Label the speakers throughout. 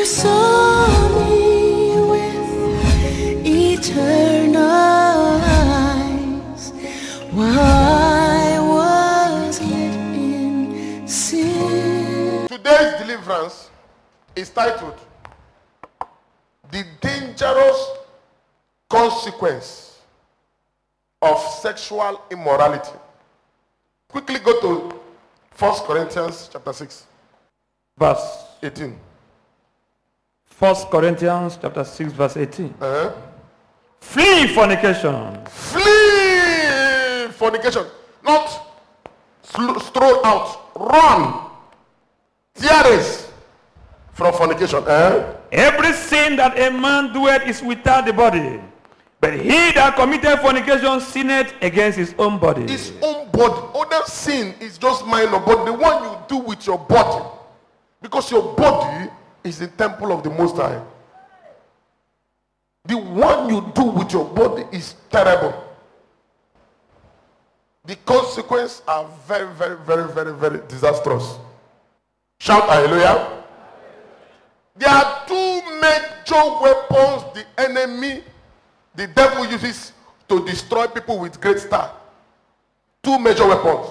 Speaker 1: You saw me with eternal eyes while I was yet in sin.
Speaker 2: Today's deliverance is titled The Dangerous Consequence of Sexual Immorality. Quickly go to 1 Corinthians chapter 6,
Speaker 3: Verse
Speaker 2: 18.
Speaker 3: 1 Corinthians chapter 6 verse 18.
Speaker 2: Uh-huh.
Speaker 3: Flee fornication.
Speaker 2: Flee fornication, not stroll out, run. Tears from fornication. Eh?
Speaker 3: Every sin that a man doeth is without the body. But he that committeth fornication sinneth against his own body.
Speaker 2: his own body. Other sin is just minor, but the one you do with your body, because your body is the temple of the Most High. The one you do with your body is terrible. The consequences are very, very, very, very, very disastrous. Shout hallelujah. There are two major weapons the enemy, the devil uses to destroy people with great style two major weapons.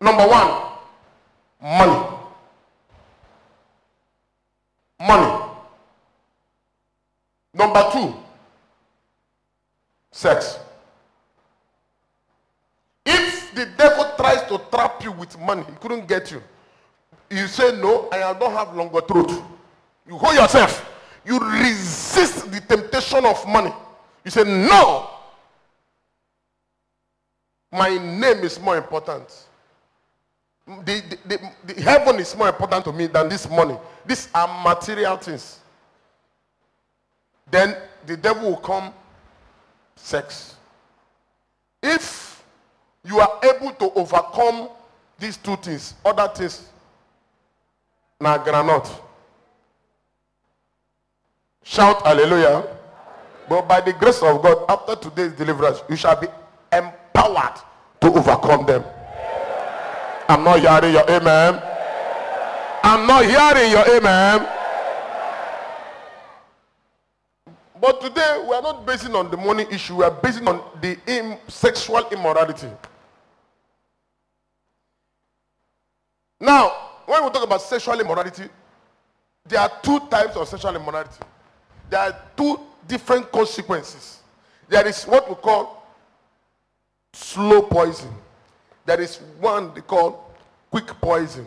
Speaker 2: Number one, money. Money. Number two, sex. If the devil tries to trap you with money, he couldn't get you. You say, No, I don't have longer throat. You hold yourself. You resist the temptation of money. You say, No, my name is more important. The, the, the, the heaven is more important to me than this money. These are material things. Then the devil will come, sex. If you are able to overcome these two things, other things, na granite. Shout hallelujah. But by the grace of God, after today's deliverance, you shall be empowered to overcome them. I'm not hearing your amen. I'm not hearing your amen. But today we are not basing on the money issue, we are basing on the im- sexual immorality. Now, when we talk about sexual immorality, there are two types of sexual immorality. There are two different consequences. There is what we call slow poison. There is one they call quick poison.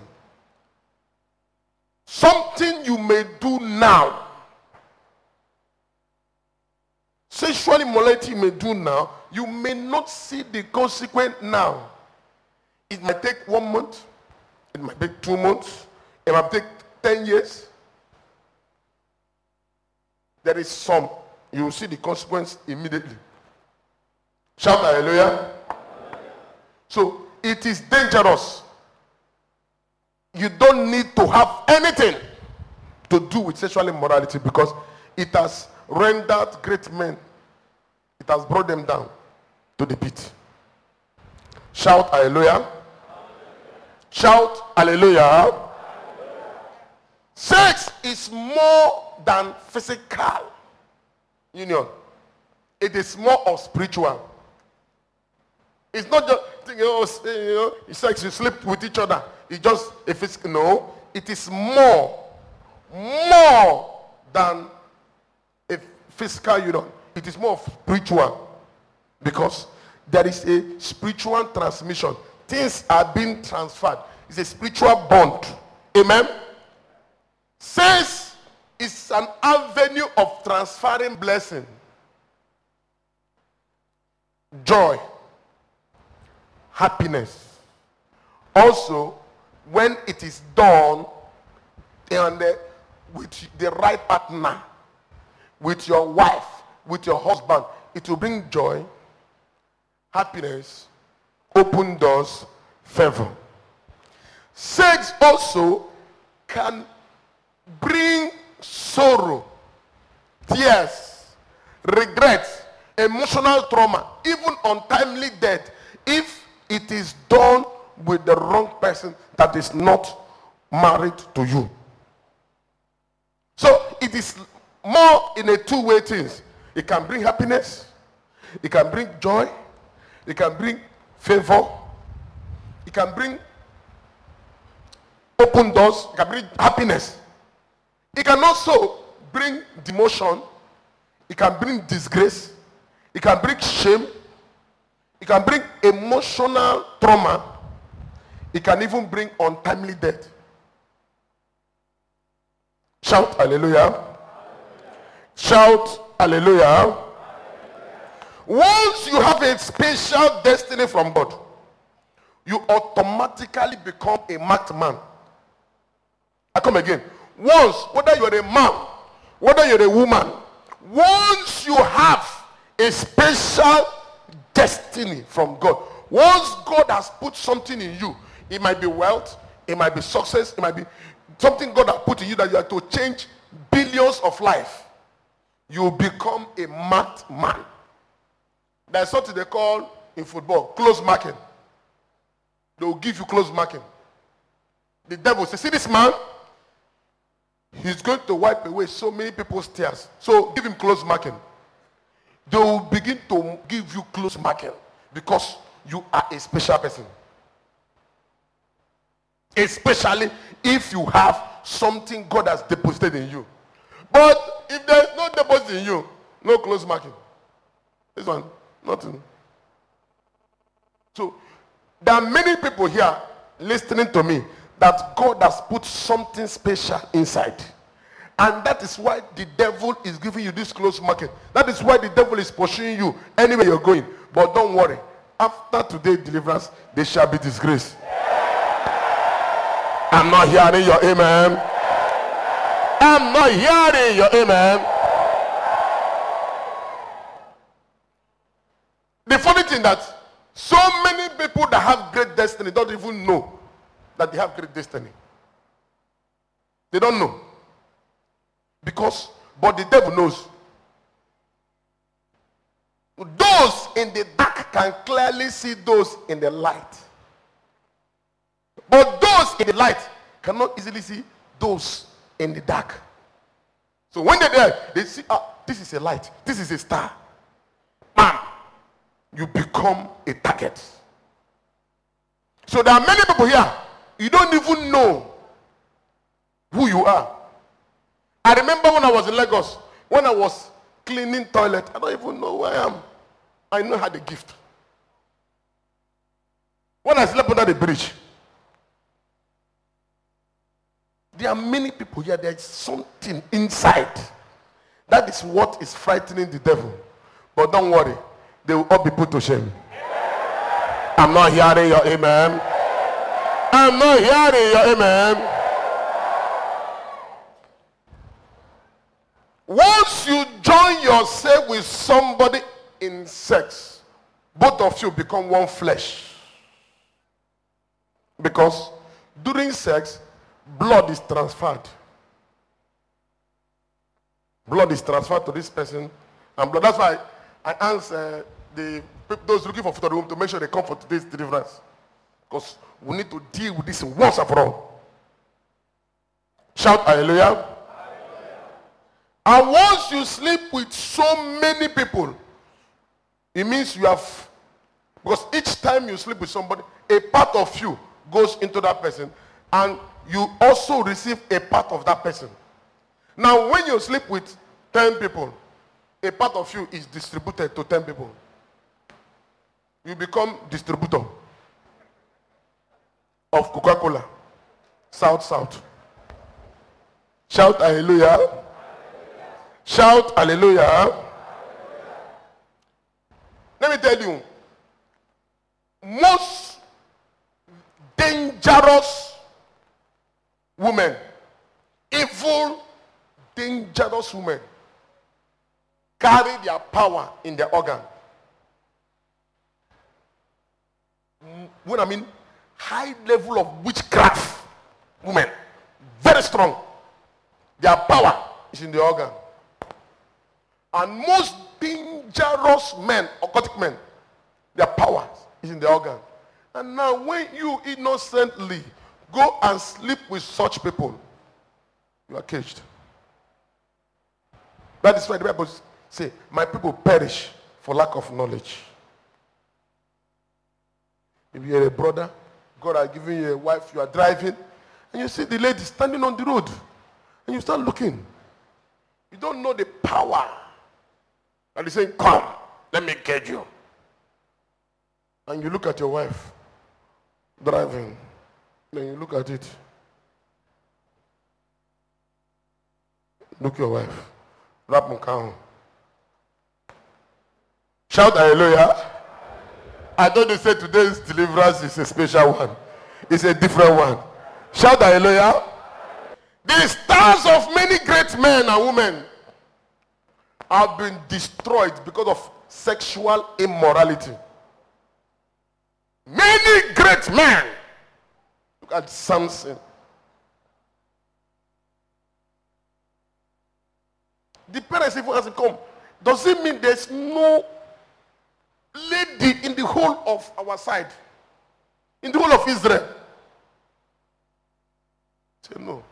Speaker 2: Something you may do now. Sexual immorality you may do now. You may not see the consequence now. It might take one month. It might take two months. It might take 10 years. There is some. You will see the consequence immediately. Shout hallelujah. So it is dangerous. You don't need to have anything to do with sexual immorality because it has rendered great men, it has brought them down to the pit. Shout hallelujah. Shout hallelujah. Sex is more than physical union. It is more of spiritual. It's not just you know, you know sex you sleep with each other. It's just a physical. No, it is more, more than a physical union. It is more spiritual because there is a spiritual transmission. Things are being transferred. It's a spiritual bond. Amen. Sex is an avenue of transferring blessing, joy, happiness. Also, when it is done and uh, with the right partner, with your wife, with your husband, it will bring joy, happiness, open doors, favor. Sex also can bring sorrow, tears, regret, emotional trauma, even untimely death if it is done with the wrong person that is not married to you. So it is more in a two-way thing. It can bring happiness. It can bring joy. It can bring favor. It can bring open doors. It can bring happiness. It can also bring demotion. It can bring disgrace. It can bring shame. It can bring emotional trauma. It can even bring untimely death. Shout hallelujah. Shout hallelujah. Once you have a special destiny from God, you automatically become a marked man. I come again. Once, whether you're a man, whether you're a woman, once you have a special destiny from God, once God has put something in you, it might be wealth, it might be success, it might be something God has put in you that you have to change billions of life. You become a marked man. There's something they call in football close marking. They will give you close marking. The devil says, see this man? He's going to wipe away so many people's tears. So give him close marking. They will begin to give you close marking because you are a special person. Especially if you have something God has deposited in you. But if there's no deposit in you, no close marking. This one, nothing. So there are many people here listening to me that God has put something special inside. And that is why the devil is giving you this close market. That is why the devil is pursuing you anywhere you're going. But don't worry. After today's deliverance, they shall be disgraced. I'm not hearing your amen. I'm not hearing your amen. The funny thing that so many people that have great destiny don't even know that they have great destiny. They don't know. Because, but the devil knows. Those in the dark can clearly see those in the light. But those in the light cannot easily see those in the dark. So when they're there, they see, ah, this is a light, this is a star. Bam! You become a target. So there are many people here, you don't even know who you are. I remember when I was in Lagos, when I was cleaning toilet, I don't even know where I am. I know I had a gift. When I slept under the bridge, there are many people here. There's something inside. That is what is frightening the devil. But don't worry, they will all be put to shame. I'm not hearing your amen. I'm not hearing your amen. Once you join yourself with somebody in sex, both of you become one flesh. Because during sex, blood is transferred. Blood is transferred to this person, and blood. That's why I answer uh, the those looking for food room to make sure they come for today's deliverance. Because we need to deal with this once and for all. Shout hallelujah. And once you sleep with so many people, it means you have, because each time you sleep with somebody, a part of you goes into that person, and you also receive a part of that person. Now, when you sleep with 10 people, a part of you is distributed to 10 people. You become distributor of Coca-Cola. South, South. Shout hallelujah. Shout hallelujah. Let me tell you, most dangerous women, evil, dangerous women, carry their power in their organ. When I mean high level of witchcraft women, very strong. Their power is in the organ. And most dangerous men, occultic men, their power is in the organ. And now when you innocently go and sleep with such people, you are caged. That is why the Bible say, My people perish for lack of knowledge. If you're a brother, God has given you a wife, you are driving, and you see the lady standing on the road, and you start looking. You don't know the power. And he's saying, Come, let me get you. And you look at your wife driving. Then you look at it. Look your wife. Rap on Shout hallelujah. I don't say today's deliverance is a special one. It's a different one. Shout hallelujah. The stars of many great men and women have been destroyed because of sexual immorality. Many great men. Look at Samson. The parents even has come. Does it mean there's no lady in the whole of our side? In the whole of Israel? Say no.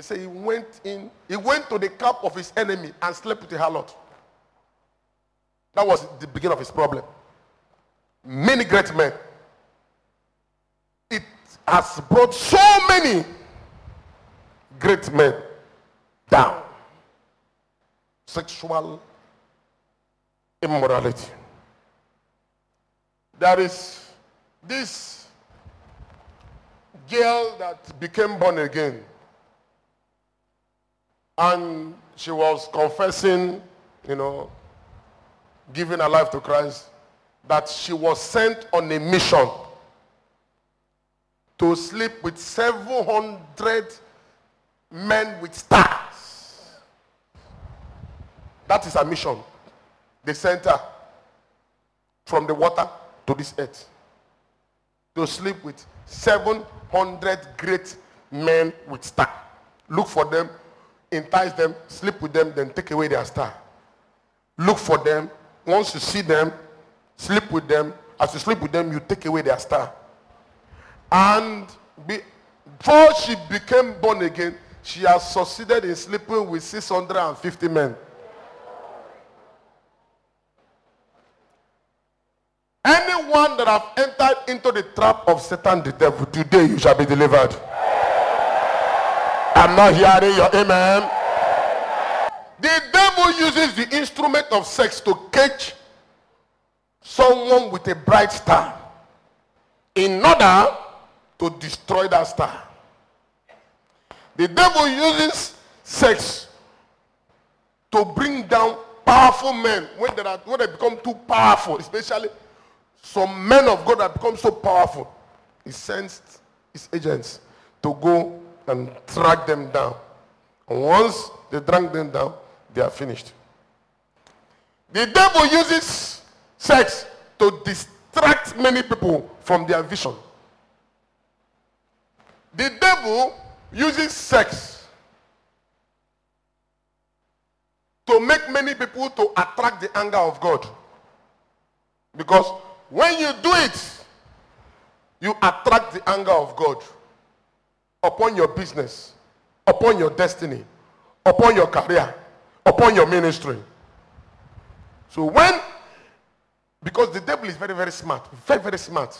Speaker 2: They say he went in, he went to the camp of his enemy and slept with a harlot. That was the beginning of his problem. Many great men. It has brought so many great men down. Sexual immorality. There is this girl that became born again. And she was confessing, you know, giving her life to Christ, that she was sent on a mission to sleep with 700 men with stars. That is her mission. They sent her from the water to this earth to sleep with 700 great men with stars. Look for them, entice them, sleep with them, then take away their star. Look for them. Once you see them, sleep with them. As you sleep with them, you take away their star. And before she became born again, she has succeeded in sleeping with 650 men. Anyone that have entered into the trap of Satan the devil, today you shall be delivered. I'm not hearing your amen. The devil uses the instrument of sex to catch someone with a bright star in order to destroy that star. The devil uses sex to bring down powerful men when they, are, when they become too powerful, especially some men of God have become so powerful. He sends his agents to go and track them down. And once they drag them down, they are finished. The devil uses sex to distract many people from their vision. The devil uses sex to make many people to attract the anger of God. Because when you do it, you attract the anger of God upon your business, upon your destiny, upon your career, upon your ministry. So when, because the devil is very, very smart, very, very smart.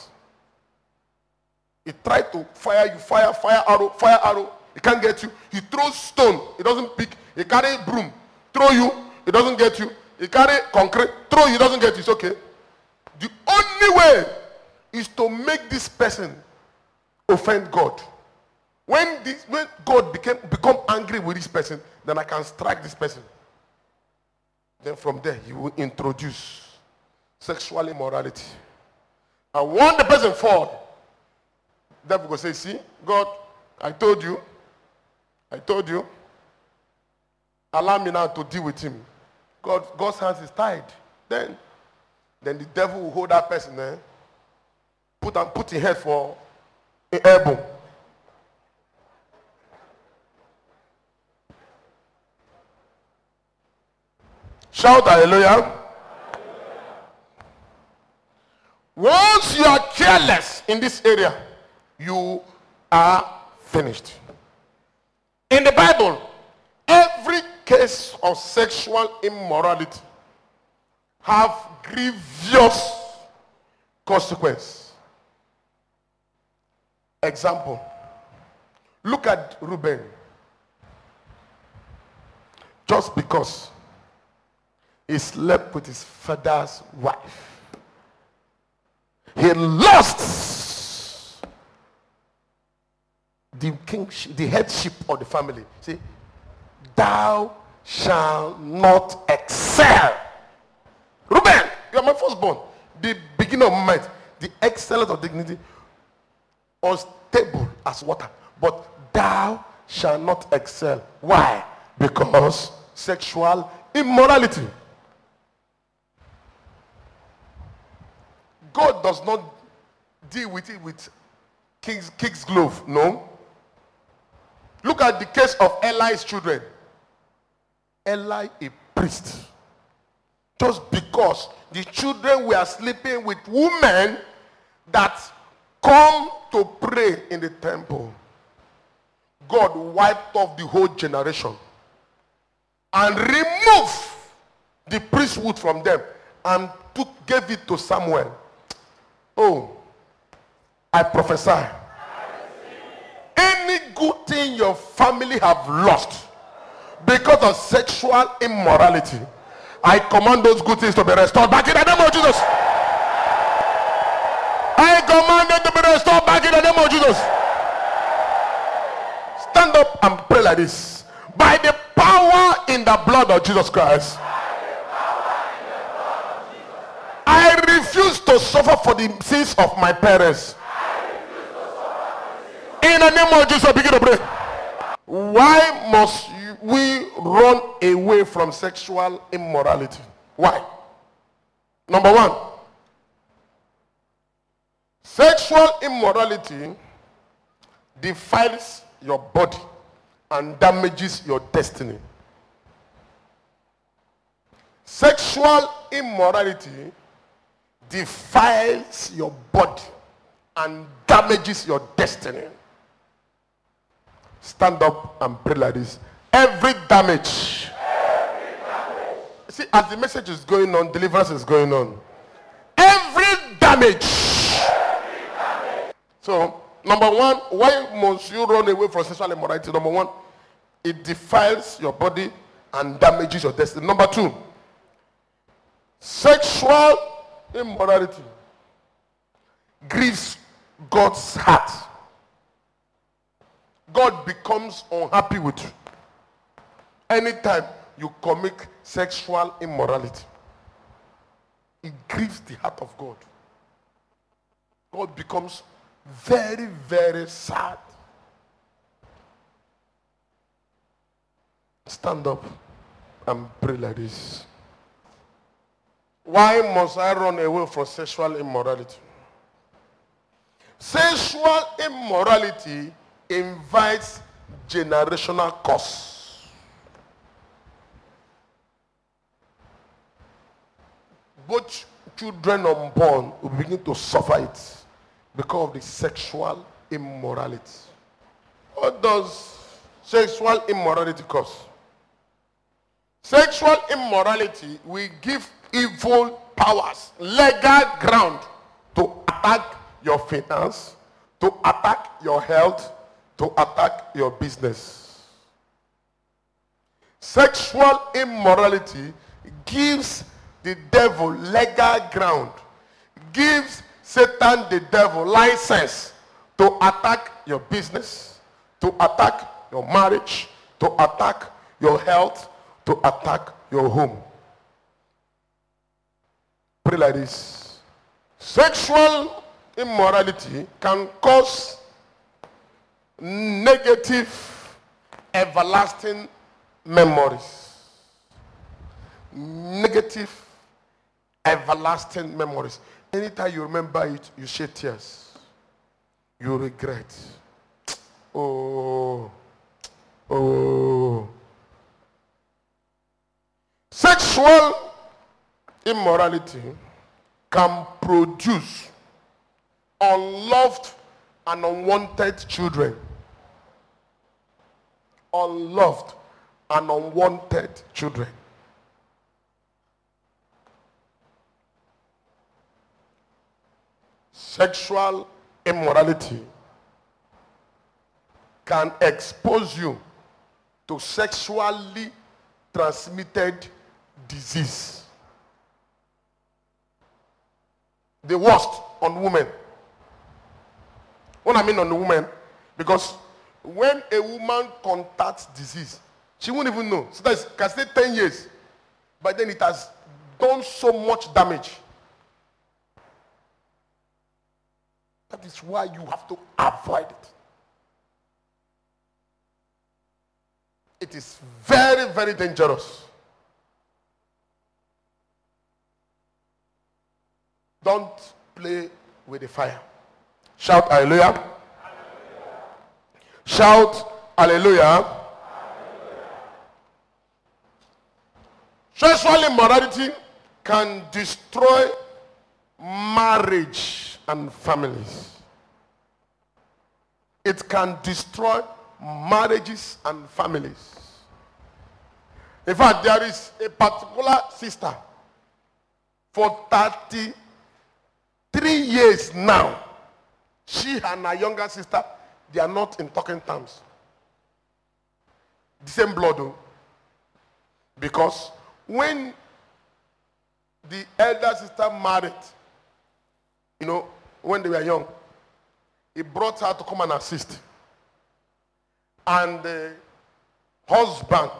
Speaker 2: He tried to fire you, fire, fire arrow, fire arrow. He can't get you. He throws stone. He doesn't pick. He carry broom. Throw you. He doesn't get you. He carry concrete. Throw you. He doesn't get you. It's okay. The only way is to make this person offend God. When, this, when God became, become angry with this person, then I can strike this person. Then from there, he will introduce sexual immorality. And when the person fall, devil will say, see, God, I told you, I told you, allow me now to deal with him. God, God's hands is tied. Then, then the devil will hold that person there, put and put head for an elbow. Shout hallelujah. Once you are careless in this area, you are finished. In the Bible, every case of sexual immorality have grievous consequence. Example. Look at Reuben. Just because he slept with his father's wife, he lost the kingship, the headship of the family. See, thou shalt not excel. Reuben, you are my firstborn. The beginning of might, the excellence of dignity, unstable as water. But thou shalt not excel. Why? Because sexual immorality. God does not deal with it with king's, king's glove. No. Look at the case of Eli's children. Eli, a priest. Just because the children were sleeping with women that come to pray in the temple. God wiped off the whole generation and removed the priesthood from them and took, gave it to Samuel. Oh, I prophesy. Any good thing your family have lost because of sexual immorality, I command those good things to be restored back in the name of Jesus. I command them to be restored back in the name of Jesus. Stand up and pray like this. By the power in the blood of Jesus Christ. I refuse to suffer for the sins of my parents. In the name of Jesus, begin to pray. Why must we run away from sexual immorality? Why? Number one, sexual immorality defiles your body and damages your destiny. Sexual immorality defiles your body and damages your destiny. Stand up and pray like this. Every damage. See, as the message is going on, deliverance is going on. Every damage. So, number one, why must you run away from sexual immorality? Number one, it defiles your body and damages your destiny. Number two, sexual immorality grieves God's heart. God becomes unhappy with you anytime you commit sexual immorality. It grieves the heart of God. God becomes very, very sad. Stand up and pray like this. Why must I run away from sexual immorality? Sexual immorality invites generational curse. Both children unborn will begin to suffer it because of the sexual immorality. What does sexual immorality cause? Sexual immorality will give evil powers legal ground to attack your finance, to attack your health, to attack your business. Sexual immorality gives the devil legal ground, gives Satan the devil license to attack your business, to attack your marriage, to attack your health, to attack your home. Pray like this. Sexual immorality can cause negative, everlasting memories. Negative, everlasting memories. Anytime you remember it, you shed tears. You regret. Oh, oh. Sexual immorality can produce unloved and unwanted children. Unloved and unwanted children. Sexual immorality can expose you to sexually transmitted disease. The worst on women. What I mean on the woman, because when a woman contacts disease, she won't even know. So that can stay 10 years, but then it has done so much damage. That is why you have to avoid it. It is very, very dangerous. Don't play with the fire. Shout hallelujah. Shout hallelujah. Sexual immorality can destroy marriage and families. It can destroy marriages and families. In fact, there is a particular sister for 33 years now. She and her younger sister, they are not in talking terms. The same blood, though. Because when the elder sister married, you know, when they were young, he brought her to come and assist. And the husband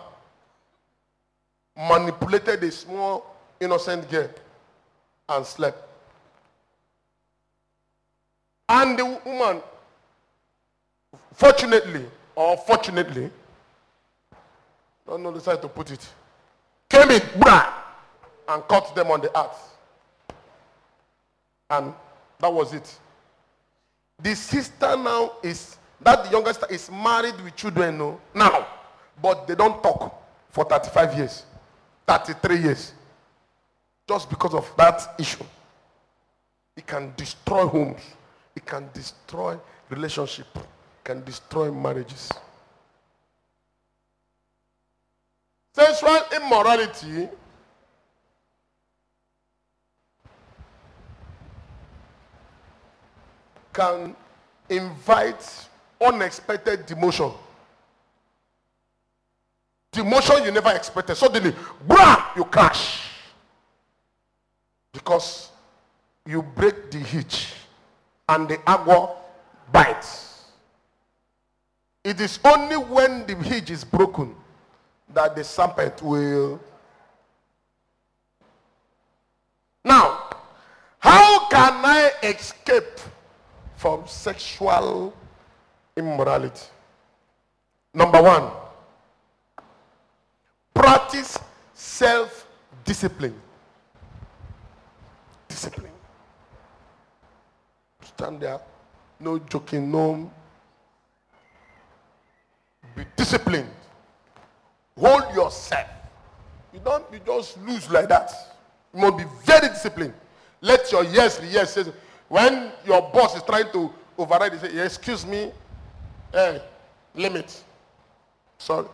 Speaker 2: manipulated a small innocent girl and slept. And the woman, fortunately or fortunately, don't know the side to put it, came in and caught them on the earth. And that was it. The sister now is, that the youngest is married with children no, now, but they don't talk for 35 years, 33 years, just because of that issue. It can destroy homes. It can destroy relationship. Can destroy marriages. Sexual immorality can invite unexpected demotion. Demotion you never expected. Suddenly, bam, you crash. Because you break the hitch and the agua bites. It is only when the hitch is broken that the serpent will. Now, how can I escape from sexual immorality? Number one, practice self discipline. Discipline. Stand there, no joking, no. Be disciplined. Hold yourself. You don't you just lose like that. You must be very disciplined. Let your yes be yes. When your boss is trying to override, you say, excuse me, hey, limit. Sorry.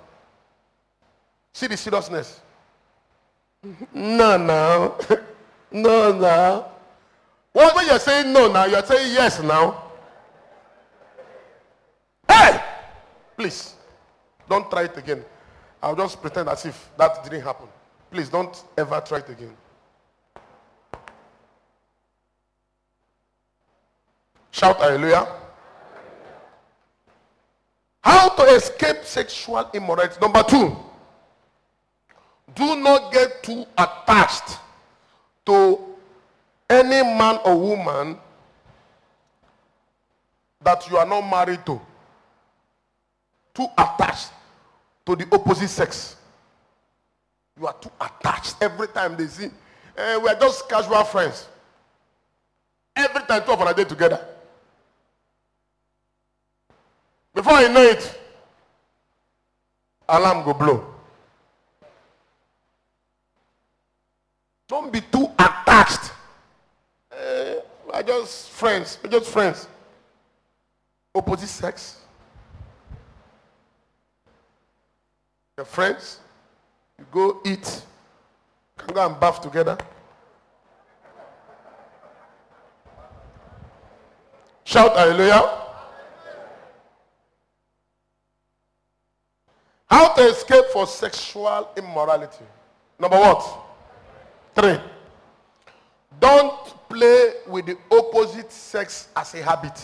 Speaker 2: See the seriousness. No, no. no, no. What when you're saying no now, you're saying yes now. Hey! Please, don't try it again. I'll just pretend as if that didn't happen. Please don't ever try it again. Shout hallelujah. How to escape sexual immorality. Number two, do not get too attached to any man or woman that you are not married to. Too attached to the opposite sex. You are too attached every time they see. eh, we are just casual friends. Every time two of us are together. Before you know it, alarm go blow. Don't be too attached. Are just friends. We're just friends. Opposite sex. Your friends, you go eat, can go and bath together. Shout hallelujah. How to escape for sexual immorality. Number what? Three. Don't play with the opposite sex as a habit.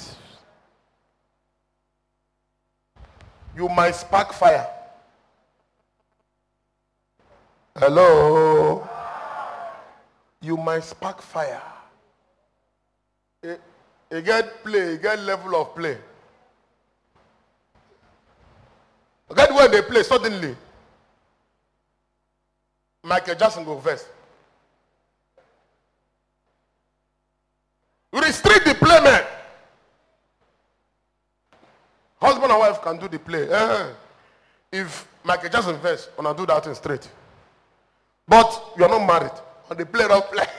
Speaker 2: You might spark fire. Hello. You might spark fire. You, you get play, you get level of play. You get when they play suddenly. Michael Jackson go first. Restrict the play, man. Husband and wife can do the play. Eh, If Michael Jackson first, wanna do that thing straight. But you are not married. And the play, don't play.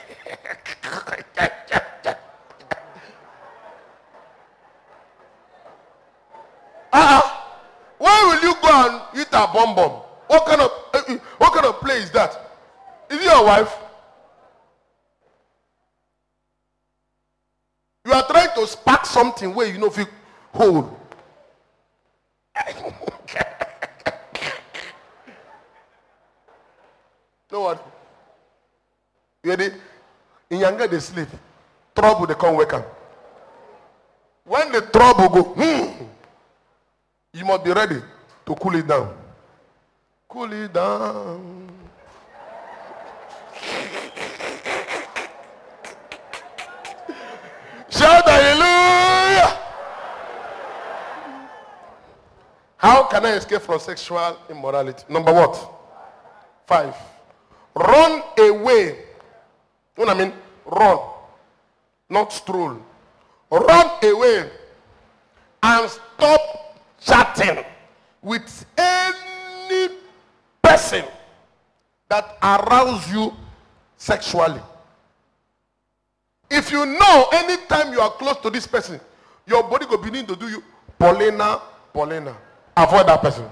Speaker 2: Ah, where will you go and eat a bomb bomb? What kind of eh, eh, what kind of play is that? Is it your wife? Trying spark something where you know if you hold. know what? You ready? In younger they sleep. Trouble they come wake up. When the trouble go, hmm, you must be ready to cool it down. Cool it down. Shout hallelujah. How can I escape from sexual immorality? Number what? Five. Run away. What I mean? Run. Not stroll. Run away and stop chatting with any person that arouse you sexually. If you know anytime you are close to this person, your body will begin to do you Paulina, Paulina. Avoid that person.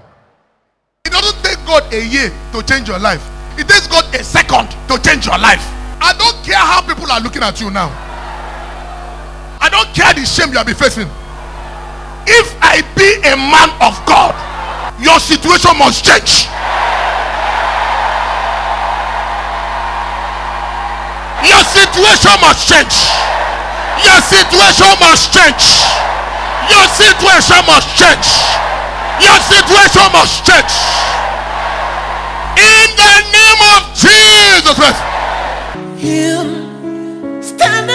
Speaker 4: It doesn't take God a year to change your life. It takes God a second to change your life. I don't care how people are looking at you now. I don't care the shame you are be facing. If I be a man of God, your situation must change. Your situation must change. Your situation must change. Your situation must change. Your situation must change. In the name of Jesus Christ. Him standing.